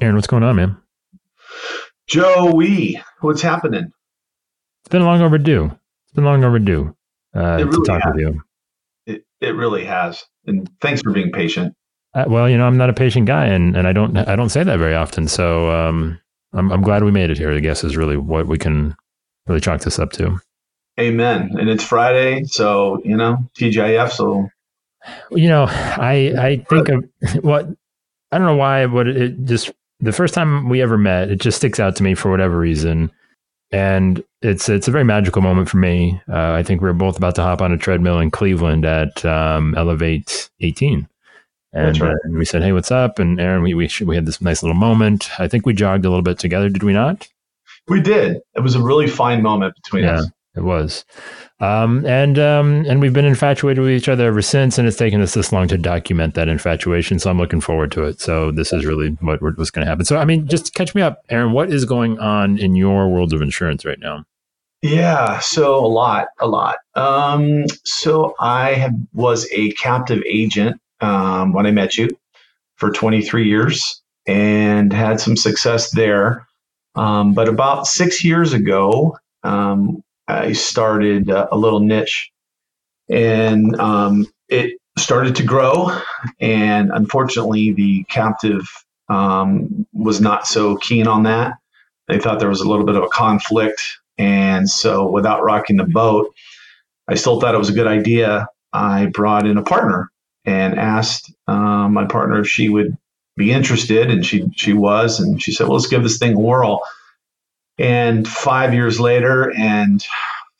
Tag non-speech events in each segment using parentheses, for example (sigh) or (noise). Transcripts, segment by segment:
Aaron, what's going on, man? Joey, what's happening? It's been long overdue. It's been long overdue uh, really to talk has. with you. It, it really has. And thanks for being patient. Uh, well, you know, I'm not a patient guy, and, and I don't I don't say that very often. So um, I'm I'm glad we made it here. I guess is really what we can really chalk this up to. Amen. And it's Friday, so you know, TGIF, so You know, I I think of (laughs) what I don't know why, but it just the first time we ever met, it just sticks out to me for whatever reason, and it's it's a very magical moment for me. Uh, I think we were both about to hop on a treadmill in Cleveland at um, Elevate 18. And, right. uh, and we said, "Hey, what's up?" And Aaron, we we, sh- we had this nice little moment. I think we jogged a little bit together, did we not? we did. It was a really fine moment between Yeah. us. It was, um, and um, and we've been infatuated with each other ever since, and it's taken us this long to document that infatuation. So I'm looking forward to it. So this is really what we're- going to happen. So I mean, just catch me up, Aaron. What is going on in your world of insurance right now? Yeah, so a lot, a lot. Um, so I have, was a captive agent um, when I met you for 23 years and had some success there. Um, but about six years ago, um, I started uh, a little niche, and um, it started to grow. And unfortunately, the captive um, was not so keen on that. They thought there was a little bit of a conflict and so, without rocking the boat, I still thought it was a good idea. I brought in a partner and asked um, my partner if she would be interested, and she she was, and she said, "Well, let's give this thing a whirl." And five years later, and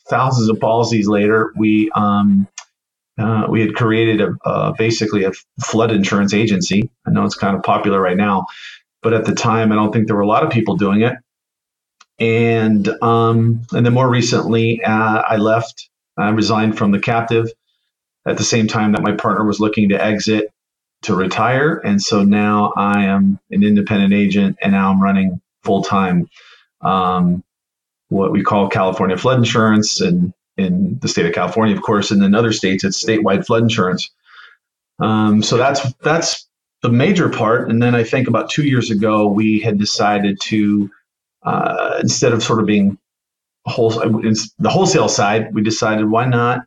thousands of policies later, we um, uh, we had created a, basically a flood insurance agency. I know it's kind of popular right now, but at the time, I don't think there were a lot of people doing it and um, and then more recently, uh, I left. I resigned from the captive at the same time that my partner was looking to exit to retire, and so now I am an independent agent, and now I'm running full time um, what we call California flood insurance, and in the state of California, of course, and in other states, it's statewide flood insurance. Um, so that's that's the major part, and then I think about two years ago, we had decided to uh, instead of sort of being whole, the wholesale side, we decided why not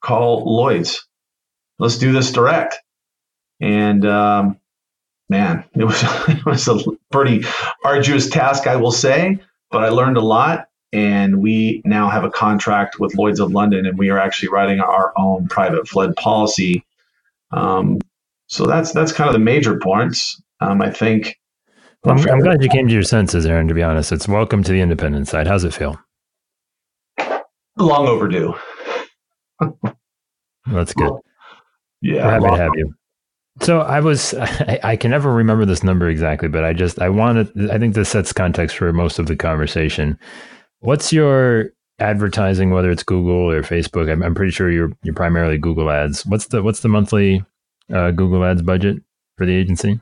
call Lloyd's? Let's do this direct. And um, man, (laughs) it was it was a pretty arduous task, I will say, but I learned a lot. And we now have a contract with Lloyd's of London, and we are actually writing our own private flood policy. Um, so that's that's kind of the major points. Um, I think Well, I'm, I'm glad you came to your senses, Aaron. To be honest, it's welcome to the independent side. How's it feel? long overdue. That's good. Yeah, We're happy long- to have you. So I was, (laughs) I, I can never remember this number exactly, but I just, I wanted, I think this sets context for most of the conversation. What's your advertising, whether it's Google or Facebook? I'm, I'm pretty sure you're, you're primarily Google ads. What's the, what's the monthly uh, Google ads budget for the agency?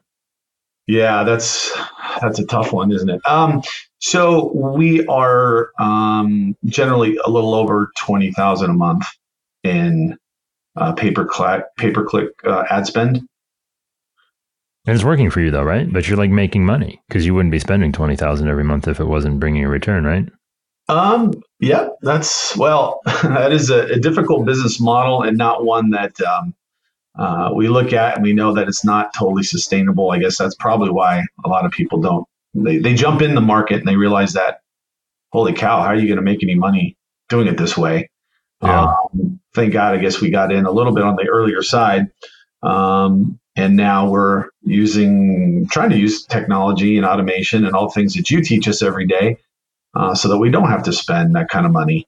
Yeah, that's that's a tough one, isn't it? Um, so we are um, generally a little over twenty thousand a month in uh, pay per click uh, ad spend. And it's working for you though, right? But you're like making money because you wouldn't be spending 20,000 every month if it wasn't bringing a return, right? Um, yeah, that's well, (laughs) that is a, a difficult business model and not one that um, uh, we look at and we know that it's not totally sustainable. I guess that's probably why a lot of people don't. They they jump in the market and they realize that, holy cow, how are you going to make any money doing it this way? Yeah. Um, thank God, I guess we got in a little bit on the earlier side. Um, and now we're using, trying to use technology and automation and all the things that you teach us every day uh, so that we don't have to spend that kind of money.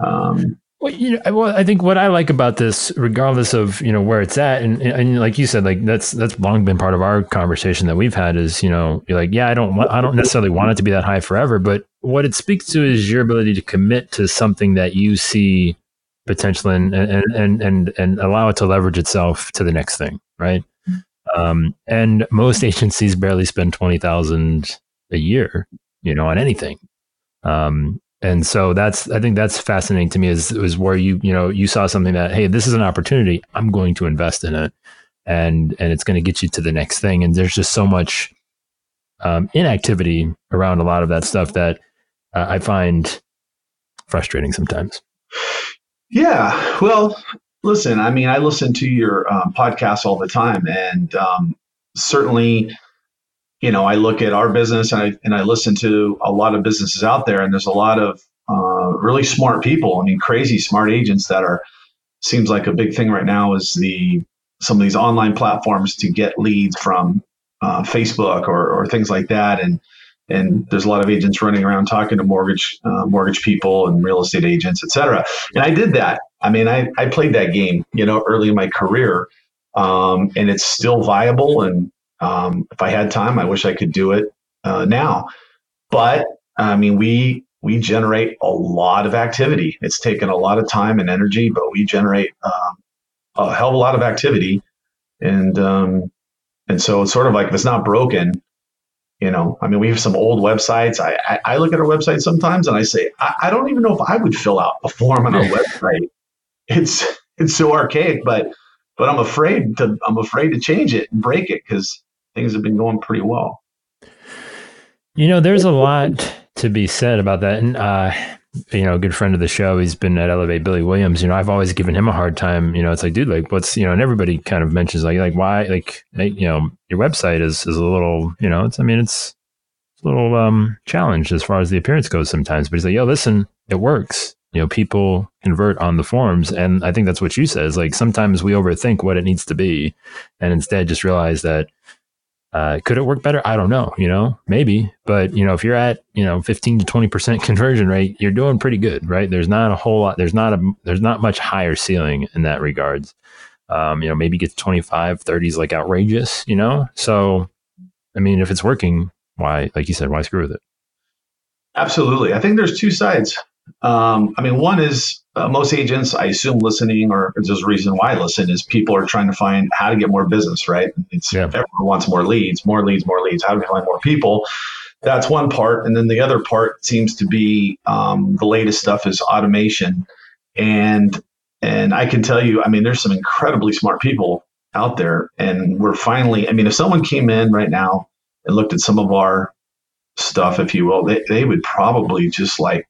Um, Well, you know, well, I think what I like about this, regardless of you know where it's at, and, and like you said, like that's that's long been part of our conversation that we've had. Is you know, you're like, yeah, I don't, I don't necessarily want it to be that high forever, but what it speaks to is your ability to commit to something that you see potential in, and and and and allow it to leverage itself to the next thing, right? Um, and most (laughs) agencies barely spend twenty thousand a year, you know, on anything. Um, and so that's I think that's fascinating to me is is where you you know you saw something that hey this is an opportunity I'm going to invest in it and and it's going to get you to the next thing and there's just so much um, inactivity around a lot of that stuff that uh, I find frustrating sometimes. Yeah. Well, listen, I mean, I listen to your um, podcast all the time, and um, certainly, you know, I look at our business and I, and I listen to a lot of businesses out there, and there's a lot of uh, really smart people. I mean, crazy smart agents that are seems like a big thing right now is the some of these online platforms to get leads from uh, Facebook or, or things like that, and and there's a lot of agents running around talking to mortgage uh, mortgage people and real estate agents, et cetera. And I did that. I mean, I, I played that game, you know, early in my career, um, and it's still viable. And um, if I had time, I wish I could do it uh, now. But I mean, we we generate a lot of activity. It's taken a lot of time and energy, but we generate um, a hell of a lot of activity, and um, and so it's sort of like if it's not broken, you know, I mean, we have some old websites. I, I, I look at our website sometimes and I say, I, I, don't even know if I would fill out a form on our (laughs) website. It's it's so archaic, but but I'm afraid to I'm afraid to change it and break it because things have been going pretty well. You know, there's a lot to be said about that, and uh, you know, a good friend of the show. He's been at Elevate, Billy Williams. You know, I've always given him a hard time. You know, it's like, dude, like, what's you know, and everybody kind of mentions like, like why, like, you know, your website is is a little, you know, it's, I mean, it's, it's a little um challenged as far as the appearance goes sometimes. But he's like, yo, listen, it works. You know, people convert on the forms, and I think that's what you said. Is like sometimes we overthink what it needs to be, and instead just realize that uh, could it work better? I don't know, you know, maybe, but you know, if you're at, you know, 15 to 20% (laughs) conversion rate, you're doing pretty good, right? There's not a whole lot, there's not a, there's not much higher ceiling in that regards. Um, you know, maybe get to 25, 30 is like outrageous, you know? So, I mean, if it's working, why, like you said, why screw with it? Absolutely. I think there's two sides. Um, I mean, one is uh, most agents, I assume, listening, or there's a reason why I listen, is people are trying to find how to get more business, right? It's yeah. everyone wants more leads, more leads, more leads. How do we find more people? That's one part, and then the other part seems to be um, the latest stuff is automation, and and I can tell you, I mean, there's some incredibly smart people out there, and we're finally. I mean, if someone came in right now and looked at some of our stuff, if you will, they, they would probably just like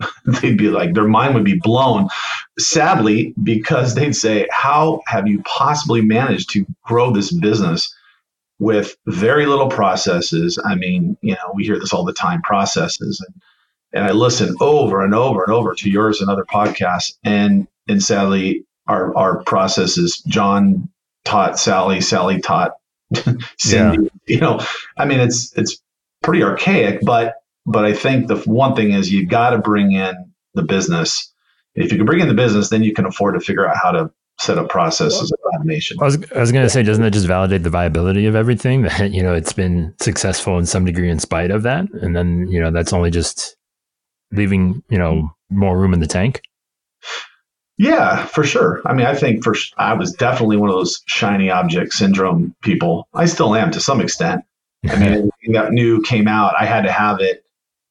(laughs) they'd be like their mind would be blown. Sadly because they'd say how have you possibly managed to grow this business with very little processes? I mean you know we hear this all the time processes. And and i listen over and over and over to yours and other podcasts. And and sadly our our process is john taught sally sally taught (laughs) cindy yeah. you know i mean it's it's pretty archaic but but I think the one thing is you've got to bring in the business. If you can bring in the business, then you can afford to figure out how to set up processes of automation. I was, I was going to say, doesn't that just validate the viability of everything (laughs) that, you know, it's been successful in some degree in spite of that? And then, you know, that's only just leaving, you know, more room in the tank. Yeah, for sure. I mean, I think for I was definitely one of those shiny object syndrome people. I still am to some extent. I mean, (laughs) that new came out, I had to have it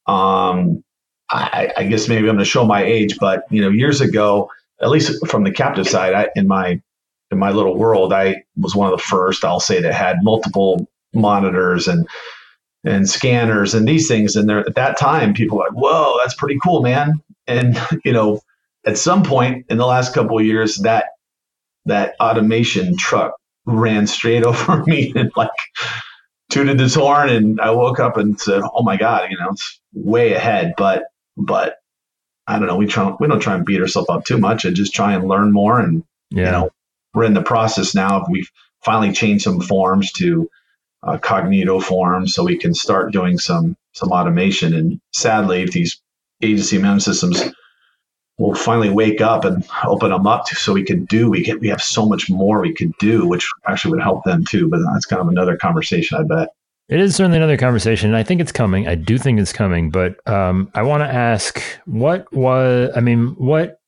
um, I, I, guess maybe I'm going to show my age, but you know, years ago, at least from the captive side, I, in my in my little world, I was one of the first. I'll say that had multiple monitors and and scanners and these things. And there at that time, people were like, "Whoa, that's pretty cool, man!" And (laughs) you know, at some point in the last couple of years, that that automation truck ran straight (laughs) over me and like tooted this horn and I woke up and said, "Oh my god, you know, it's way ahead." But but I don't know. We try we don't try and beat ourselves up too much and just try and learn more. And yeah. you know, we're in the process now of we've finally changed some forms to uh, Cognito forms so we can start doing some some automation. And sadly, if these agency MEM systems we'll finally wake up and open them up to, so we can do we can we have so much more we could do which actually would help them too but that's kind of another conversation i bet. It is certainly another conversation i think it's coming. I do think it's coming but um, i want to ask what was i mean what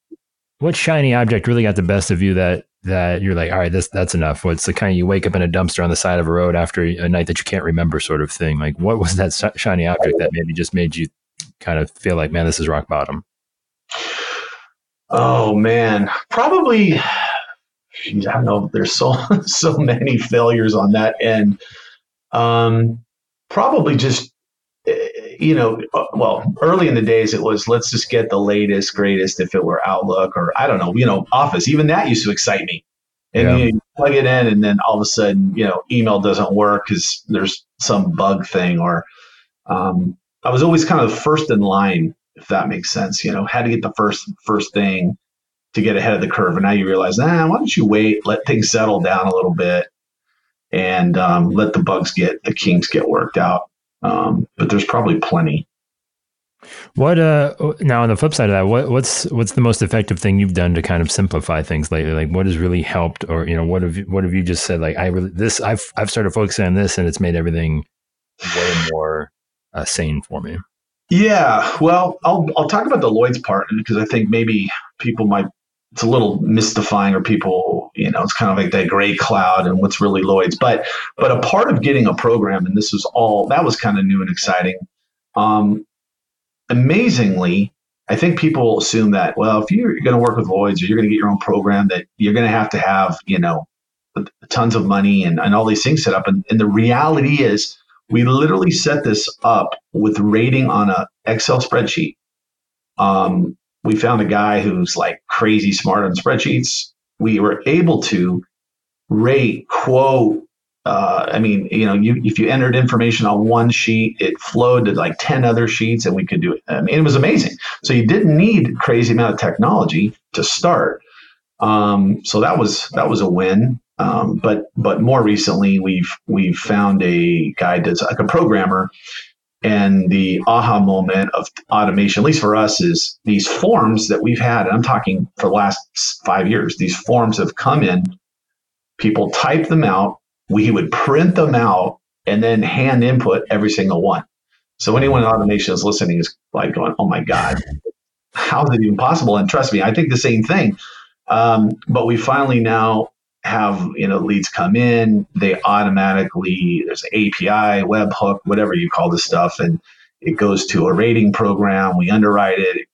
what shiny object really got the best of you that that you're like all right this that's enough. What's the kind of you wake up in a dumpster on the side of a road after a night that you can't remember sort of thing like what was that shiny object that maybe just made you kind of feel like man this is rock bottom Oh man, probably. Geez, (sighs) I don't know. There's so (laughs) so many failures on that end. Um, probably just eh, you know, uh, well, early in the days, it was let's just get the latest, greatest. If it were Outlook or I don't know, you know, Office. Even that used to excite me. And yeah. you, plug it in, and then all of a sudden, you know, email doesn't work because there's some bug thing. Or um, I was always kind of first in line, if that makes sense. You know, had to get the first first thing to get ahead of the curve. And now you realize, nah, why don't you wait, let things settle down a little bit, and um, let the bugs get the kinks get worked out. Um, but there's probably plenty. What uh now on the flip side of that, what what's what's the most effective thing you've done to kind of simplify things lately? Like what has really helped, or you know, what have you, what have you just said? Like I really this I've I've started focusing on this, and it's made everything way more uh, sane for me. Yeah, well, I'll I'll talk about the Lloyd's part because I think maybe people might it's a little mystifying or people you know it's kind of like that gray cloud and what's really lloyd's. But but a part of getting a program and this was all that was kind of new and exciting um, amazingly i think people assume that well if you're going to work with lloyd's or you're going to get your own program that you're going to have to have you know tons of money and, and all these things set up. And, and the reality is we literally set this up with rating on a excel spreadsheet um, we found a guy who's like crazy smart on spreadsheets. We were able to rate, quote, uh, I mean, you know, you, if you entered information on one sheet, it flowed to like 10 other sheets and we could do it. I mean, it was amazing. So you didn't need crazy amount of technology to start. Um, so that was, that was a win. Um, but, but more recently we've, we've found a guy that's like a programmer and the aha moment of automation, at least for us, is these forms that we've had. And I'm talking for the last five years, these forms have come in, people type them out, we would print them out, and then hand input every single one. So anyone in automation is listening is like going, oh my God, (laughs) how is it even possible? And trust me, I think the same thing. Um, but we finally now have you know leads come in they automatically there's an api webhook whatever you call this stuff and it goes to a rating program we underwrite it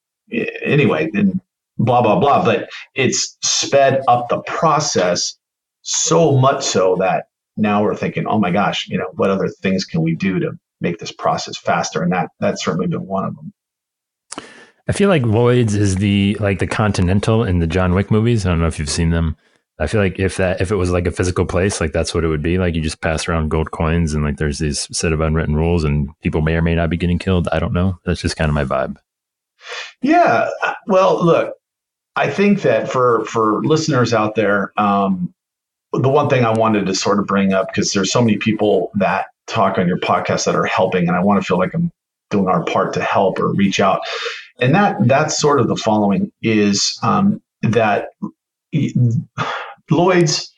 anyway and blah blah blah but it's sped up the process so much so that now we're thinking oh my gosh you know what other things can we do to make this process faster? And that that's certainly been one of them. I feel like lloyd's is the like the continental in the john wick movies. I don't know if you've seen them I feel like if that if it was like a physical place, like that's what it would be. Like you just pass around gold coins and like there's these set of unwritten rules and people may or may not be getting killed. I don't know. That's just kind of my vibe. Yeah. Well, look, I think that for for listeners out there, um, the one thing I wanted to sort of bring up because there's so many people that talk on your podcast that are helping, and I want to feel like I'm doing our part to help or reach out. And that that's sort of the following is um, that Lloyd's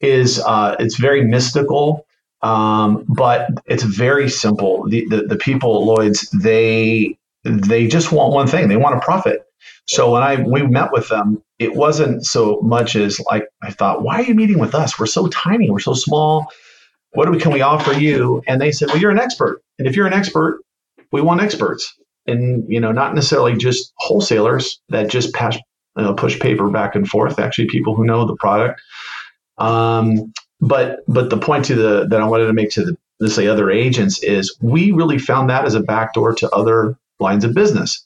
is uh, it's very mystical, um, but it's very simple. The, the, the people at Lloyd's they they just want one thing. They want a profit. So when I we met with them, it wasn't so much as like I thought, why are you meeting with us? We're so tiny. We're so small. What we can we offer you? And they said, well, you're an expert, and if you're an expert, we want experts, and you know, not necessarily just wholesalers that just pass uh, push paper back and forth. Actually, people who know the product. Um, but but the point to the that I wanted to make to the let's say other agents is we really found that as a backdoor to other lines of business.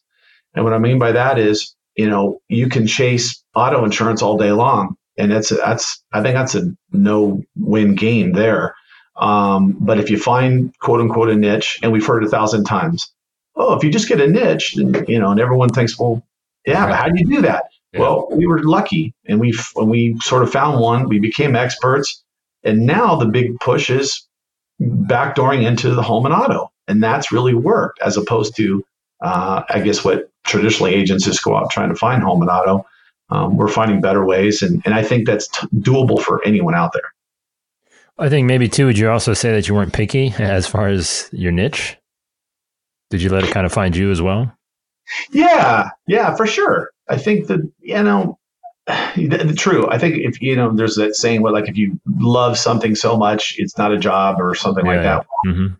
And what I mean by that is, you know, you can chase auto insurance all day long, and that's that's I think that's a no win game there. Um, but if you find quote unquote a niche, and we've heard a thousand times, oh, if you just get a niche, and, you know, and everyone thinks, well, yeah, but how do you do that? Yeah. Well, we were lucky, and we we sort of found one. We became experts, and now the big push is backdooring into the home and auto, and that's really worked as opposed to, uh, I guess, what traditionally agents just go out trying to find home and auto. Um, we're finding better ways, and and I think that's t- doable for anyone out there. I think maybe too. Would you also say that you weren't picky as far as your niche? Did you let it kind of find you as well? Yeah, yeah, for sure. I think that you know, (sighs) true. I think if you know, there's that saying where like if you love something so much, it's not a job or something yeah, like that. Mm-hmm.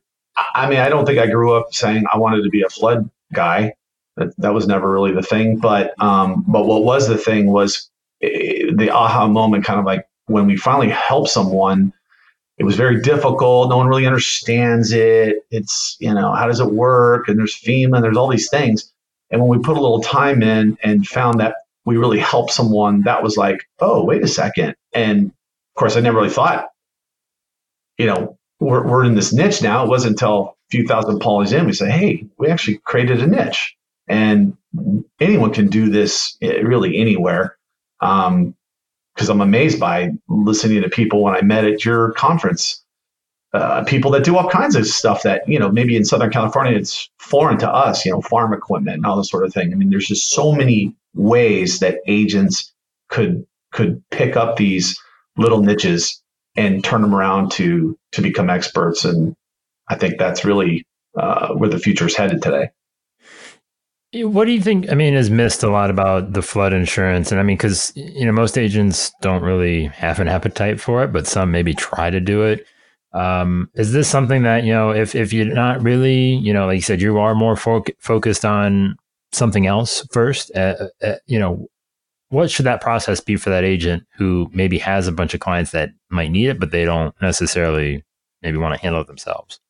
I mean, I don't think I grew up saying I wanted to be a flood guy. That that was never really the thing. But um, but what was the thing was eh, the aha moment, kind of like when we finally help someone it was very difficult. No one really understands it. It's, you know, how does it work? And there's FEMA, And there's all these things. And when we put a little time in and found that we really helped someone, that was like, oh, wait a second. And of course, I never really thought, you know, we're, we're in this niche now. It wasn't until a few thousand polys in we say, hey, we actually created a niche. And anyone can do this eh, really anywhere. Um, because I'm amazed by listening to people when I met at your conference. Uh, people that do all kinds of stuff that you know maybe in Southern California it's foreign to us, you know, farm equipment and all this sort of thing. I mean, there's just so many ways that agents could could pick up these little niches and turn them around to to become experts, and I think that's really uh, where the future is headed today. What do you think? I mean, is missed a lot about the flood insurance, and I mean, because you know most agents don't really have an appetite for it, but some maybe try to do it. Um, is this something that you know, if if you're not really, you know, like you said, you are more fo- focused on something else first, uh, uh, you know, what should that process be for that agent who maybe has a bunch of clients that might need it, but they don't necessarily maybe want to handle it themselves?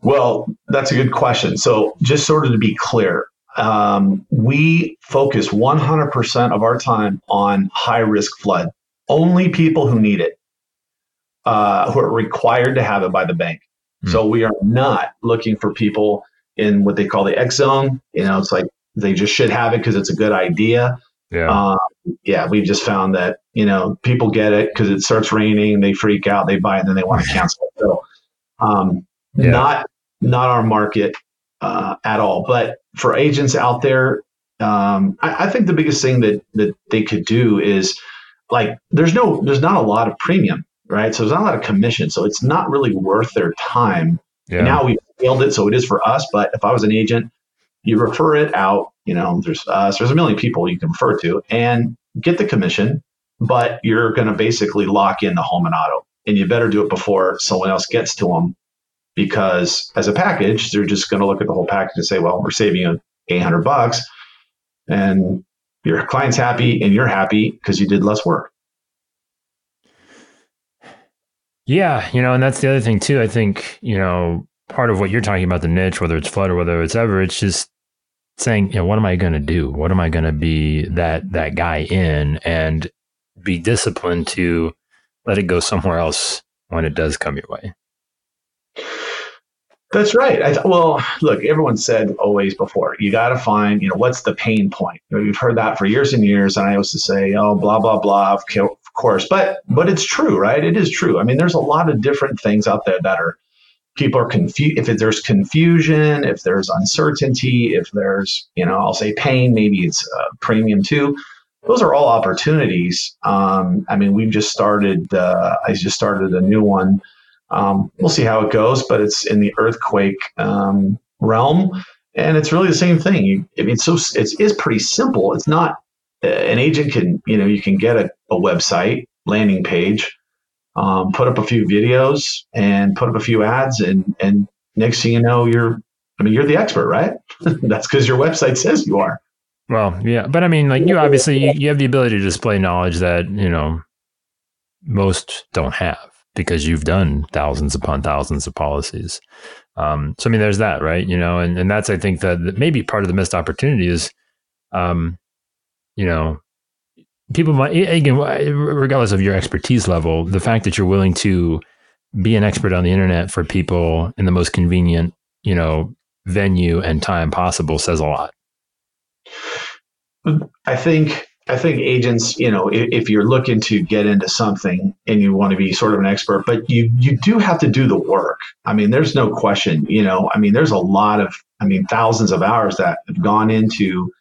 Well, that's a good question. So, just sort of to be clear, um, we focus 100% of our time on high risk flood. Only people who need it, uh, who are required to have it by the bank. Mm. So we are not looking for people in what they call the X zone. You know, it's like they just should have it because it's a good idea. Yeah. Um, yeah, we've just found that you know people get it because it starts raining, they freak out, they buy it, and then they want to (laughs) cancel. So, um, yeah. not not our market uh, at all. But for agents out there, um, I, I, think the biggest thing that that they could do is like there's no there's not a lot of premium, right? So there's not a lot of commission, so it's not really worth their time. Yeah. Now we've scaled it, so it is for us. But if I was an agent, you refer it out. You know, there's us. There's a million people you can refer to and get the commission, but you're going to basically lock in the home and auto, and you better do it before someone else gets to them because as a package, they're just going to look at the whole package and say, well, we're saving you 800 bucks and your client's happy and you're happy because you did less work. Yeah, you know, and that's the other thing too. I think, you know, part of what you're talking about the niche, whether it's flood or whether it's ever, it's just saying, you know, what am I going to do? What am I going to be that that guy in and be disciplined to let it go somewhere else when it does come your way. That's right. I th- well, look, everyone said always before, you got to find, you know, what's the pain point? You know, you've heard that for years and years. And I used to say, oh, blah, blah, blah, of course. But, but it's true, right? It is true. I mean, there's a lot of different things out there that are, people are confused. If there's confusion, if there's uncertainty, if there's, you know, I'll say pain, maybe it's uh, premium too. Those are all opportunities. Um, I mean, we've just started, uh, I just started a new one um, we'll see how it goes, but it's in the earthquake um, realm, and it's really the same thing. I mean, so it's, it's pretty simple. It's not an agent can you know you can get a, a website landing page, um, put up a few videos, and put up a few ads, and and next thing you know, you're I mean, you're the expert, right? (laughs) That's because your website says you are. Well, yeah, but I mean, like you obviously you, you have the ability to display knowledge that you know most don't have because you've done thousands upon thousands of policies. Um, so I mean, there's that, right? You know, and and that's I think that maybe part of the missed opportunity is, um, you know, people might again, regardless of your expertise level, the fact that you're willing to be an expert on the internet for people in the most convenient, you know, venue and time possible says a lot. I think I think agents, you know, if, if, you're looking to get into something and you want to be sort of an expert, but you you do have to do the work. I mean, there's no question. You know, I mean, there's a lot of, I mean, thousands of hours that have gone into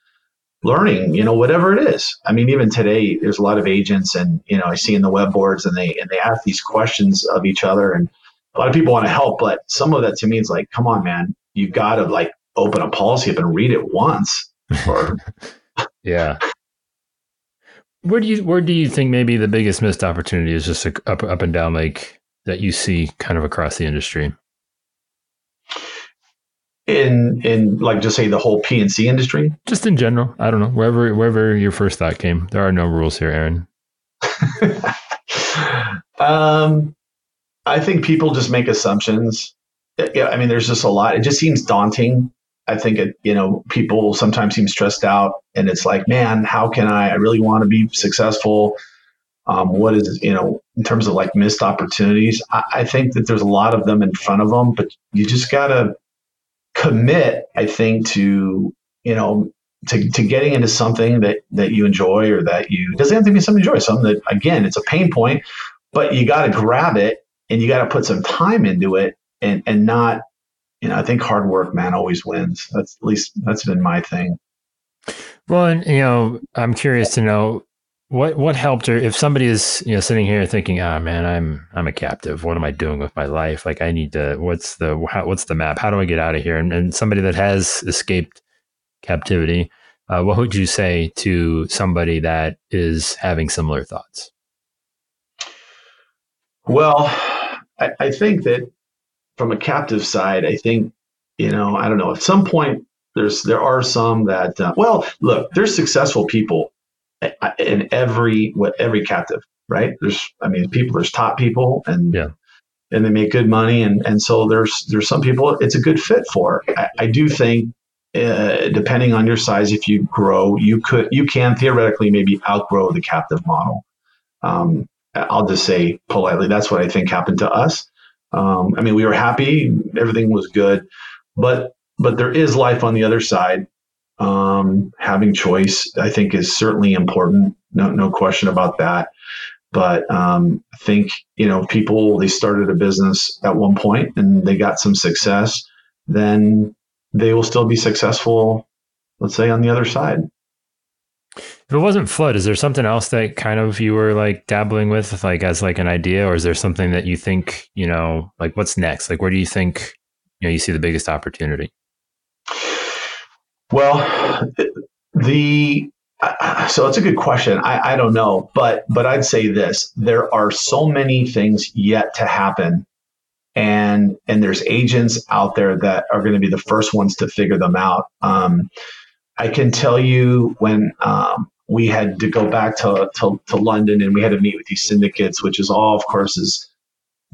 learning. You know, whatever it is. I mean, even today, there's a lot of agents, and you know, I see in the web boards, and they and they ask these questions of each other, and a lot of people want to help, but some of that to me is like, come on, man, you got to like open a policy up and read it once. Or (laughs) yeah where do you where do you think maybe the biggest missed opportunity is just up up and down like that you see kind of across the industry? In in like just say the whole P&C industry? Just in general. I don't know. Wherever wherever your first thought came. There are no rules here, Aaron. (laughs) um I think people just make assumptions. Yeah, I mean, there's just a lot. It just seems daunting. I think it, you know, people sometimes seem stressed out, and it's like, man, how can I? I really want to be successful. Um, what is, you know, in terms of like missed opportunities? I, I think that there's a lot of them in front of them, but you just gotta commit. I think to, you know, to, to getting into something that that you enjoy or that you doesn't have to be something you enjoy. Something that again, it's a pain point, but you got to grab it and you got to put some time into it and and not you know i think hard work man always wins that's at least that's been my thing well and you know i'm curious to know what what helped her? If somebody is you know sitting here thinking ah oh, man i'm i'm a captive. What am i doing with my life? Like i need to what's the how, what's the map? How do i get out of here? And, and somebody that has escaped captivity uh, what would you say to somebody that is having similar thoughts? Well I, I think that from a captive side, I think you know I don't know. At some point, there's there are some that uh, well, look, there's successful people in every every captive, right? There's I mean, people there's top people and yeah. and they make good money and and so there's there's some people it's a good fit for. I, I do think uh, depending on your size, if you grow, you could you can theoretically maybe outgrow the captive model. Um, I'll just say politely, that's what I think happened to us. Um, I mean, we were happy, everything was good, but but there is life on the other side. Um, having choice, I think, is certainly important. No, no question about that. But um, I think you know, people they started a business at one point and they got some success, then they will still be successful. Let's say on the other side. If it wasn't flood, is there something else that kind of you were like dabbling with, like as like an idea, or is there something that you think you know, like what's next? Like where do you think you know you see the biggest opportunity? Well, the so it's a good question. I, I don't know, but but I'd say this: there are so many things yet to happen, and and there's agents out there that are going to be the first ones to figure them out. Um, I can tell you when um, we had to go back to, to, to London and we had to meet with these syndicates, which is all, of course, is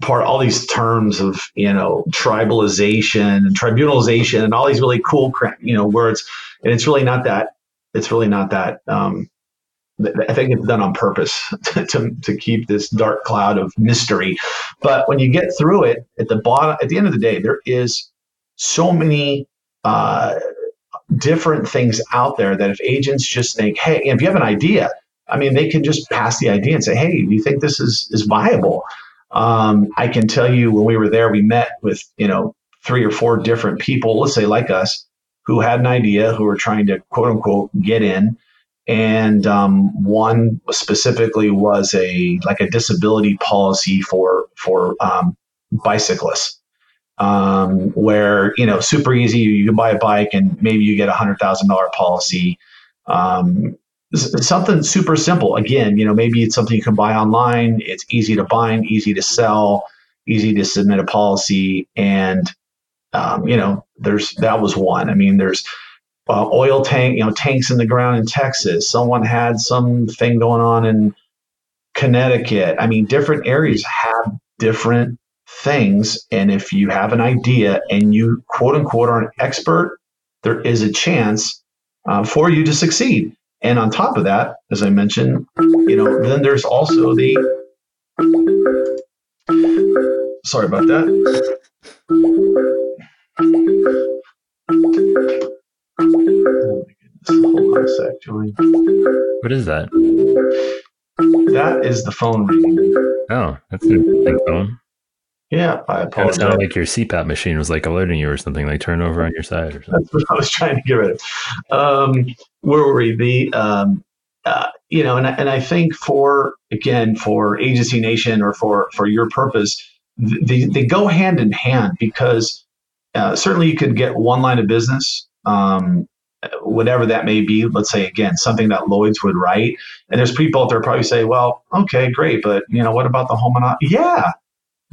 part all these terms of you know tribalization and tribunalization and all these really cool you know words, and it's really not that. It's really not that. Um, I think it's done on purpose (laughs) to, to, to, keep this dark cloud of mystery. But when you get through it, at the bottom, at the end of the day, there is so many uh, different things out there that if agents just think, hey, if you have an idea, I mean, they can just pass the idea and say, hey, do you think this is, is viable? Um, I can tell you when we were there, we met with, you know, three or four different people, let's say like us, who had an idea, who were trying to quote unquote get in. And um, one specifically was a like a disability policy for for um, bicyclists um, where you know super easy. You can buy a bike and maybe you get a hundred thousand dollar policy. Um, something super simple. Again, you know maybe it's something you can buy online. It's easy to bind, easy to sell, easy to submit a policy, and um, you know there's that was one. I mean there's uh, oil tank, you know, tanks in the ground in Texas. Someone had something going on in Connecticut. I mean, different areas have different things. And if you have an idea and you quote unquote are an expert, there is a chance uh, for you to succeed. And on top of that, as I mentioned, you know, then there's also the sorry about that. Oh Hold on a sec, Joey. What is that? That is the phone ringing. Oh, that's a big phone. Yeah, I apologize. It sounded like your CPAP machine was like alerting you or something, like turn over on your side or something. That's what I was trying to get rid of. Um, where were we? The um, uh, you know, and and I think for again for Agency Nation or for for your purpose, they they go hand in hand because uh, certainly you could get one line of business. Um, whatever that may be, let's say again, something that Lloyd's would write. And there's people out there probably say, well, okay, great, but you know, what about the home and yeah,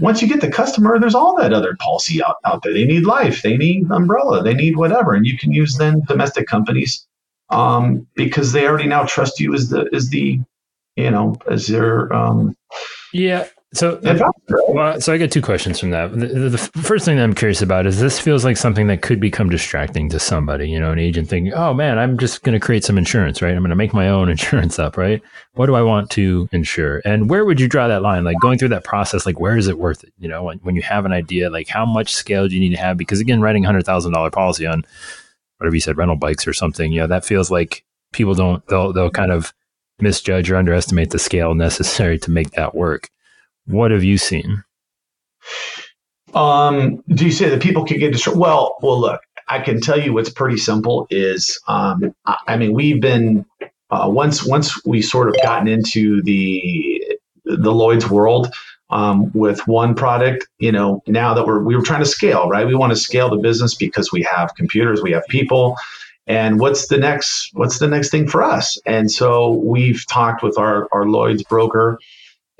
once you get the customer, there's all that other policy out, out there. They need life, they need umbrella, they need whatever, and you can use then domestic companies um, because they already now trust you as the as the you know as their um, yeah. So, well, so I get two questions from that. The, the, the, first thing that I'm curious about is this feels like something that could become distracting to somebody, you know, an agent thinking, oh man, I'm just going to create some insurance, right? I'm going to make my own (laughs) insurance up, right? What do I want to insure? And where would you draw that line? Like going through that process, like where is it worth it? You know, when, when you have an idea, like how much scale do you need to have? Because again, writing $100,000 policy on whatever you said, rental bikes or something, you know, that feels like people don't, they'll, they'll kind of misjudge or underestimate the scale necessary to make that work. What have you seen? Um, do you say that people can get destroyed? Well, well, look, I can tell you what's pretty simple is, um, I, I mean, we've been uh, once once we sort of gotten into the the Lloyd's world um, with one product. You know, now that we're we were trying to scale, right? We want to scale the business because we have computers, we have people, and what's the next what's the next thing for us? And so we've talked with our our Lloyd's broker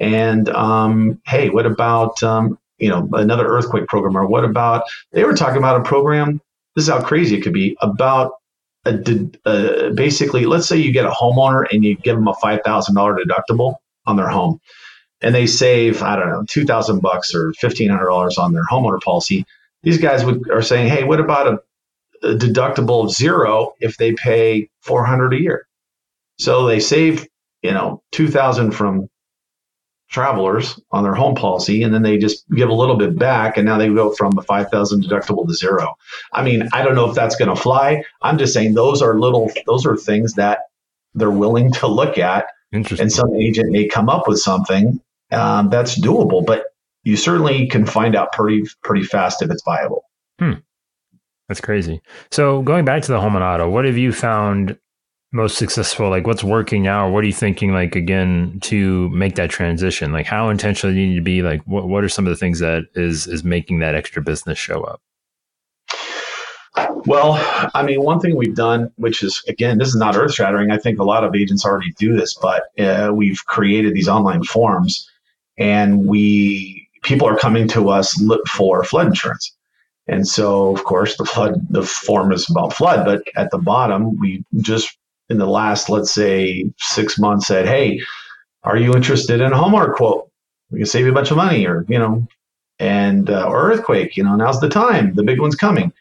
and um, hey, what about um, you know another earthquake program? Or what about they were talking about a program? This is how crazy it could be about a, uh, basically. Let's say you get a homeowner and you give them a five thousand dollar deductible on their home, and they save I don't know two thousand bucks or fifteen hundred dollars on their homeowner policy. These guys would, are saying, hey, what about a, a deductible of zero if they pay four hundred a year? So they save you know two thousand from travelers on their home policy and then they just give a little bit back and now they go from a 5000 deductible to zero. I mean i don't know if that's going to fly. I'm just saying those are little those are things that they're willing to look at. And some agent may come up with something um, that's doable but you certainly can find out pretty pretty fast if it's viable. Hmm. that's crazy. So going back to the home and auto what have you found most successful? Like what's working now or what are you thinking like again to make that transition? Like how intentional you need to be? Like what, what are some of the things that is is making that extra business show up? Well i mean one thing we've done which is again this is not earth shattering i think a lot of agents already do this but uh, we've created these online forms and we people are coming to us look for flood insurance. And so, of course, the flood, the form is about flood, but at the bottom, we just in the last, let's say, six months said, Hey, are you interested in a homeowner quote? We can save you a bunch of money or, you know, and, uh, or earthquake, you know, now's the time. The big one's coming.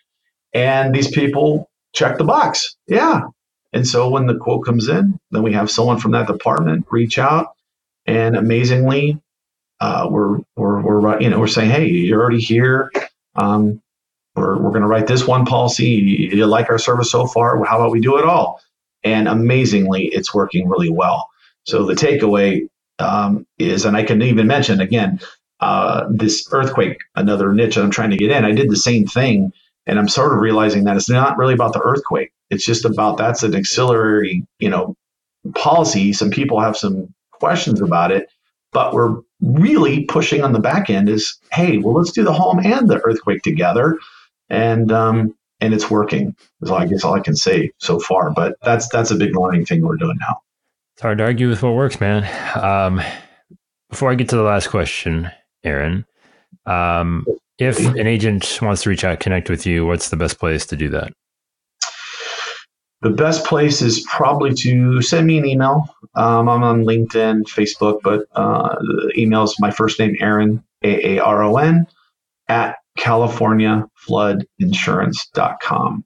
And these people check the box. Yeah. And so when the quote comes in, then we have someone from that department reach out. And amazingly, uh, we're, we're, we're, you know, we're saying, Hey, you're already here. Um, we're, we're going to write this one policy. You, you like our service so far? How about we do it all? And amazingly, it's working really well. So the takeaway um, is, and I can even mention again, uh, this earthquake, another niche I'm trying to get in. I did the same thing, and I'm sort of realizing that it's not really about the earthquake. It's just about that's an auxiliary, you know, policy. Some people have some questions about it, but we're really pushing on the back end is, hey, well, let's do the home and the earthquake together. And um, and it's working. Is I guess all I can say so far. But that's that's a big learning thing we're doing now. It's hard to argue with what works, man. Um, before I get to the last question, Aaron, um, if an agent wants to reach out, connect with you, what's the best place to do that? The best place is probably to send me an email. Um, I'm on LinkedIn, Facebook, but uh, the email is my first name, Aaron, A A R O N, at californiafloodinsurance.com.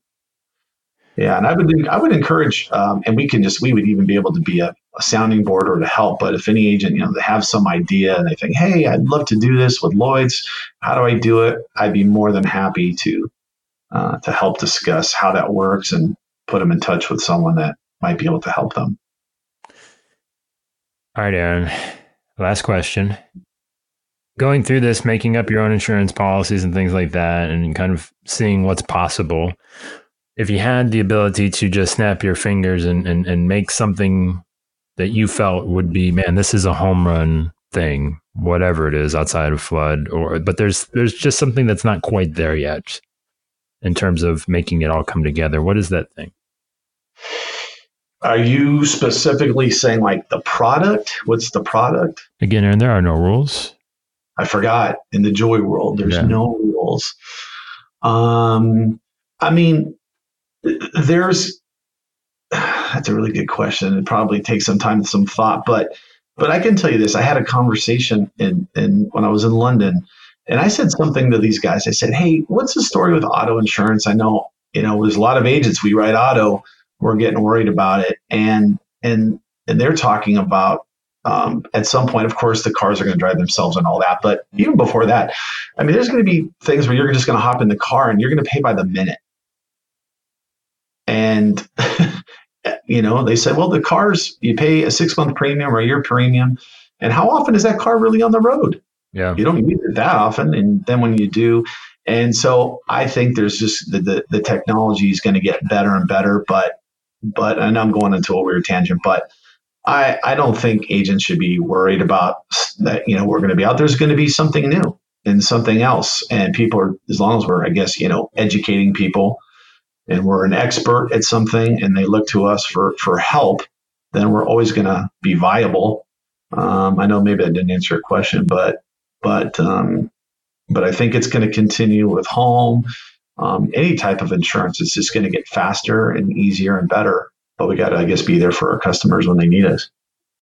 Yeah, and I would I would encourage, um, and we can just we would even be able to be a, a, sounding board or to help. But if any agent, you know, they have some idea and they think, hey, I'd love to do this with Lloyd's. How do I do it? I'd be more than happy to uh, to help discuss how that works and put them in touch with someone that might be able to help them. All right, Aaron. Last question going through this, making up your own insurance policies and things like that, and kind of seeing what's possible. If you had the ability to just snap your fingers and, and, and make something that you felt would be, man, this is a home run thing, whatever it is outside of flood, or but there's there's just something that's not quite there yet in terms of making it all come together. What is that thing? Are you specifically saying like the product? What's the product? Again, Aaron, there are no rules. I forgot in the Joey world, there's yeah. no rules. Um, I mean, there's that's a really good question. It probably takes some time and some thought, but but I can tell you this: I had a conversation in, in when I was in London, and I said something to these guys. I said, "Hey, what's the story with auto insurance? I know you know there's a lot of agents we write auto. We're getting worried about it, and and and they're talking about um, at some point, of course, the cars are going to drive themselves and all that. But even before that, I mean, there's going to be things where you're just going to hop in the car and you're going to pay by the minute. And, (laughs) you know, they said, well, the cars, you pay a six month premium or a year premium. And how often is that car really on the road? Yeah. You don't use it that often. And then when you do, and so I think there's just the, the, the technology is going to get better and better. But, but, and I'm going into a weird tangent, but, I, I don't think agents should be worried about that. You know, we're going to be out. There's going to be something new and something else. And people are, as long as we're, I guess, you know, educating people and we're an expert at something and they look to us for, for help, then we're always going to be viable. Um, I know maybe I didn't answer your question, but, but, um, but I think it's going to continue with home. Um, any type of insurance, it's just going to get faster and easier and better but we got to, I guess, be there for our customers when they need us.